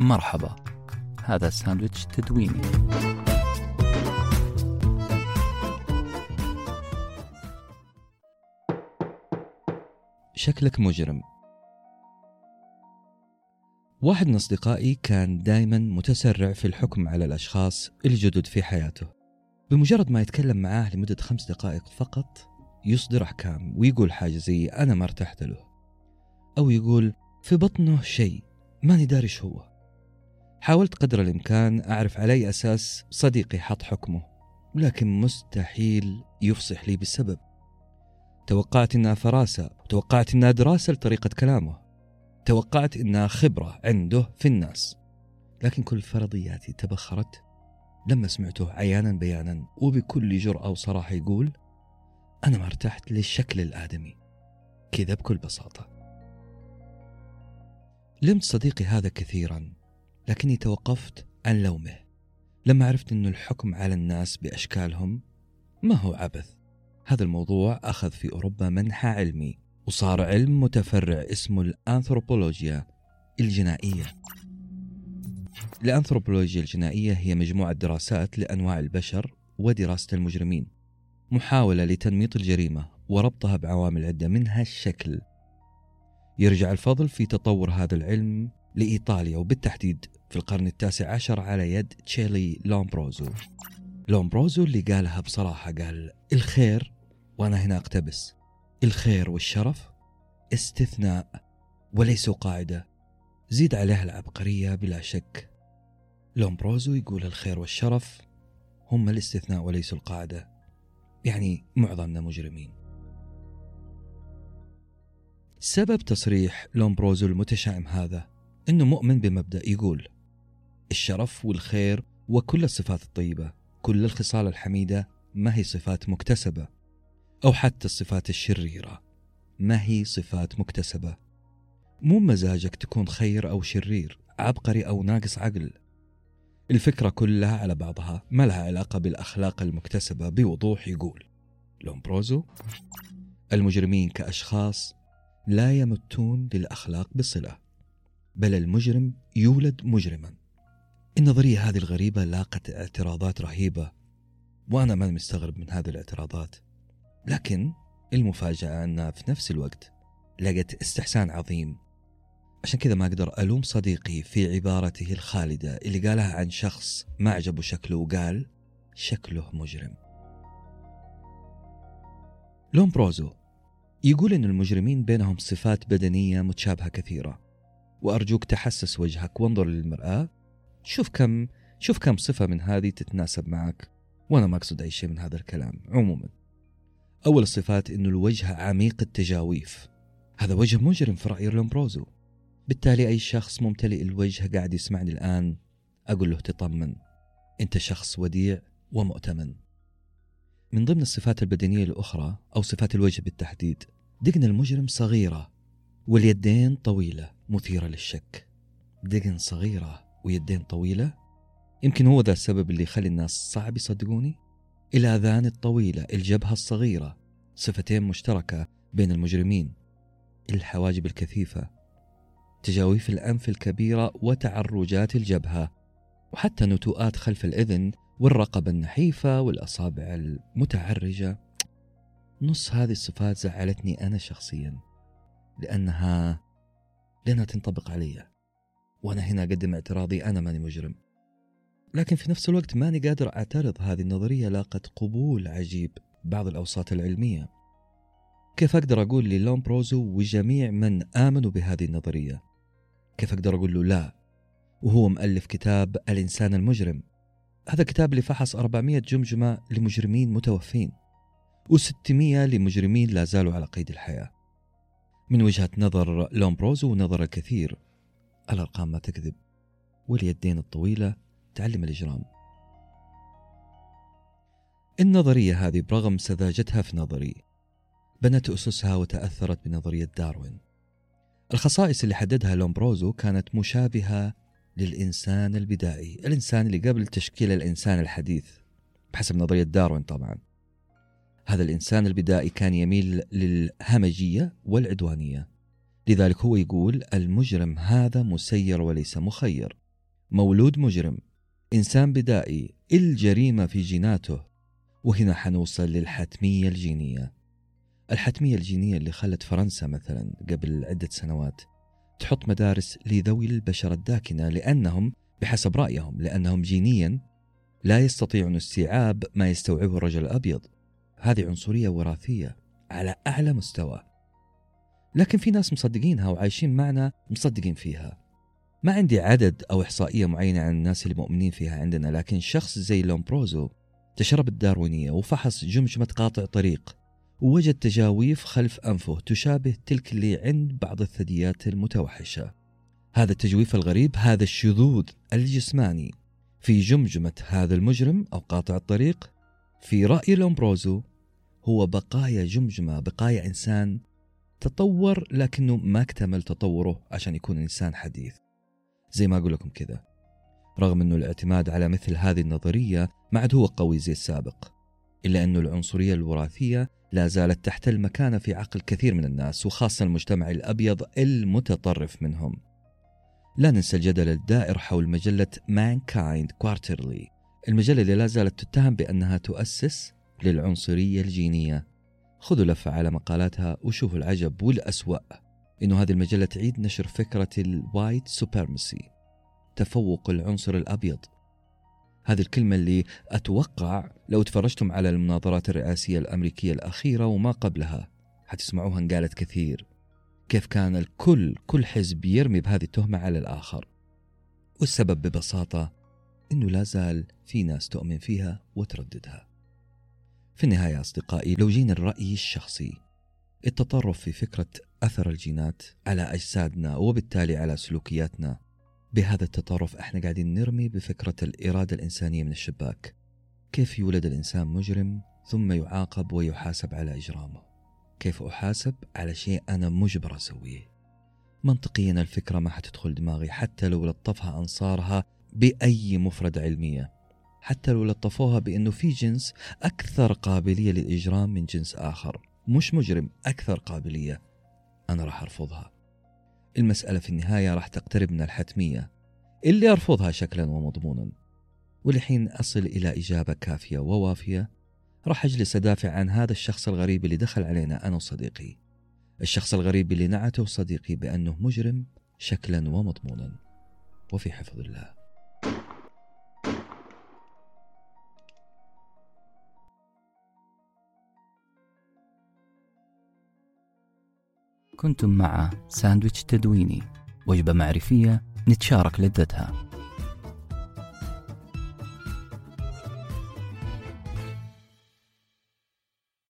مرحبا. هذا ساندويتش تدويني. شكلك مجرم. واحد من أصدقائي كان دايما متسرع في الحكم على الأشخاص الجدد في حياته. بمجرد ما يتكلم معاه لمدة خمس دقائق فقط يصدر أحكام ويقول حاجة زي أنا ما ارتحت له. أو يقول في بطنه شيء ماني داري هو. حاولت قدر الإمكان أعرف على أي أساس صديقي حط حكمه لكن مستحيل يفصح لي بالسبب توقعت إنها فراسة وتوقعت إنها دراسة لطريقة كلامه. توقعت إنها خبرة عنده في الناس. لكن كل فرضياتي تبخرت. لما سمعته عيانا بيانا وبكل جرأة وصراحة يقول أنا ما ارتحت للشكل الآدمي. كذا بكل بساطة. لمت صديقي هذا كثيرا. لكني توقفت عن لومه. لما عرفت أن الحكم على الناس بأشكالهم ما هو عبث. هذا الموضوع أخذ في أوروبا منحى علمي وصار علم متفرع اسمه الأنثروبولوجيا الجنائية. الأنثروبولوجيا الجنائية هي مجموعة دراسات لأنواع البشر ودراسة المجرمين محاولة لتنميط الجريمة وربطها بعوامل عدة منها الشكل. يرجع الفضل في تطور هذا العلم لإيطاليا وبالتحديد في القرن التاسع عشر على يد تشيلي لومبروزو. لومبروزو اللي قالها بصراحة قال الخير وأنا هنا أقتبس. الخير والشرف استثناء وليسوا قاعدة. زيد عليها العبقرية بلا شك. لومبروزو يقول الخير والشرف هم الاستثناء وليسوا القاعدة. يعني معظمنا مجرمين. سبب تصريح لومبروزو المتشائم هذا إنه مؤمن بمبدأ يقول الشرف والخير وكل الصفات الطيبة كل الخصال الحميدة ما هي صفات مكتسبة أو حتى الصفات الشريرة ما هي صفات مكتسبة. مو مزاجك تكون خير أو شرير عبقري أو ناقص عقل. الفكرة كلها على بعضها ما لها علاقة بالأخلاق المكتسبة بوضوح يقول لومبروزو المجرمين كأشخاص لا يمتون للأخلاق بصلة. بل المجرم يولد مجرما. النظريه هذه الغريبة لاقت اعتراضات رهيبة وأنا ما مستغرب من هذه الاعتراضات. لكن المفاجأة انها في نفس الوقت لقت استحسان عظيم. عشان كذا ما أقدر ألوم صديقي في عبارته الخالدة اللي قالها عن شخص ما عجبه شكله وقال شكله مجرم. لومبروزو يقول إن المجرمين بينهم صفات بدنية متشابهة كثيرة. وأرجوك تحسس وجهك وانظر للمرأة. شوف كم شوف كم صفة من هذه تتناسب معك. وأنا ما أقصد أي شيء من هذا الكلام عموما. أول الصفات انه الوجه عميق التجاويف. هذا وجه مجرم في رأي لومبروزو. بالتالي أي شخص ممتلئ الوجه قاعد يسمعني الآن أقول له تطمن. أنت شخص وديع ومؤتمن. من ضمن الصفات البدنية الأخرى أو صفات الوجه بالتحديد دقن المجرم صغيرة واليدين طويلة. مثيرة للشك. دقن صغيرة ويدين طويلة. يمكن هو ذا السبب اللي يخلي الناس صعب يصدقوني. الآذان الطويلة الجبهة الصغيرة صفتين مشتركة بين المجرمين. الحواجب الكثيفة. تجاويف الأنف الكبيرة وتعرجات الجبهة. وحتى نتوءات خلف الإذن والرقبة النحيفة والأصابع المتعرجة. نص هذه الصفات زعلتني أنا شخصيا. لأنها لأنها تنطبق علي وأنا هنا أقدم اعتراضي أنا ماني مجرم. لكن في نفس الوقت ماني قادر أعترض هذه النظرية لاقت قبول عجيب بعض الأوساط العلمية. كيف أقدر أقول للون بروزو وجميع من آمنوا بهذه النظرية؟ كيف أقدر أقول له لا؟ وهو مؤلف كتاب الإنسان المجرم. هذا كتاب اللي فحص 400 جمجمة لمجرمين متوفين و600 لمجرمين لا زالوا على قيد الحياة. من وجهة نظر لومبروزو ونظر الكثير الأرقام ما تكذب. واليدين الطويلة تعلم الإجرام. النظرية هذه برغم سذاجتها في نظري بنت أسسها وتأثرت بنظرية داروين. الخصائص اللي حددها لومبروزو كانت مشابهة للإنسان البدائي الإنسان اللي قبل تشكيل الإنسان الحديث بحسب نظرية داروين طبعا. هذا الإنسان البدائي كان يميل للهمجية والعدوانية. لذلك هو يقول المجرم هذا مسير وليس مخير. مولود مجرم إنسان بدائي الجريمة في جيناته. وهنا حنوصل للحتمية الجينية. الحتمية الجينية اللي خلت فرنسا مثلا قبل عدة سنوات تحط مدارس لذوي البشرة الداكنة لأنهم بحسب رأيهم لأنهم جينيا لا يستطيعون استيعاب ما يستوعبه الرجل الأبيض. هذه عنصرية وراثية على أعلى مستوى. لكن في ناس مصدقينها وعايشين معنا مصدقين فيها. ما عندي عدد أو إحصائية معينة عن الناس اللي مؤمنين فيها عندنا لكن شخص زي لومبروزو تشرب الداروينية وفحص جمجمة قاطع طريق ووجد تجاويف خلف أنفه تشابه تلك اللي عند بعض الثدييات المتوحشة. هذا التجويف الغريب هذا الشذوذ الجسماني في جمجمة هذا المجرم أو قاطع الطريق في رأي لومبروزو هو بقايا جمجمة بقايا إنسان تطور لكنه ما اكتمل تطوره عشان يكون إنسان حديث. زي ما أقول لكم كذا. رغم أنه الاعتماد على مثل هذه النظرية ما عاد هو قوي زي السابق إلا أنه العنصرية الوراثية لا زالت تحتل مكانة في عقل كثير من الناس وخاصة المجتمع الأبيض المتطرف منهم. لا ننسى الجدل الدائر حول مجلة Mankind Quarterly المجلة اللي لا زالت تتهم بأنها تؤسس للعنصرية الجينية. خذوا لفة على مقالاتها وشوفوا العجب والأسوأ إنه هذه المجلة تعيد نشر فكرة ال white supremacy تفوق العنصر الأبيض. هذه الكلمة اللي أتوقع لو تفرجتم على المناظرات الرئاسية الأمريكية الأخيرة وما قبلها حتسمعوها انقالت كثير. كيف كان الكل كل حزب يرمي بهذه التهمة على الآخر. والسبب ببساطة أنه لا زال في ناس تؤمن فيها وترددها. في النهاية أصدقائي لو جينا الرأي الشخصي التطرف في فكرة أثر الجينات على أجسادنا وبالتالي على سلوكياتنا بهذا التطرف إحنا قاعدين نرمي بفكرة الإرادة الإنسانية من الشباك. كيف يولد الإنسان مجرم ثم يعاقب ويحاسب على إجرامه؟ كيف أحاسب على شيء أنا مجبر أسويه؟ منطقيا الفكرة ما حتدخل دماغي حتى لو لطفها أنصارها بأي مفردة علمية حتى لو لطفوها بأنه في جنس أكثر قابلية للإجرام من جنس آخر. مش مجرم أكثر قابلية. أنا راح أرفضها. المسألة في النهاية راح تقترب من الحتمية. اللي أرفضها شكلا ومضمونا. ولحين أصل إلى إجابة كافية ووافية راح أجلس أدافع عن هذا الشخص الغريب اللي دخل علينا أنا وصديقي. الشخص الغريب اللي نعته صديقي بأنه مجرم شكلا ومضمونا. وفي حفظ الله. كنتم مع ساندويتش تدويني وجبة معرفية نتشارك لذتها.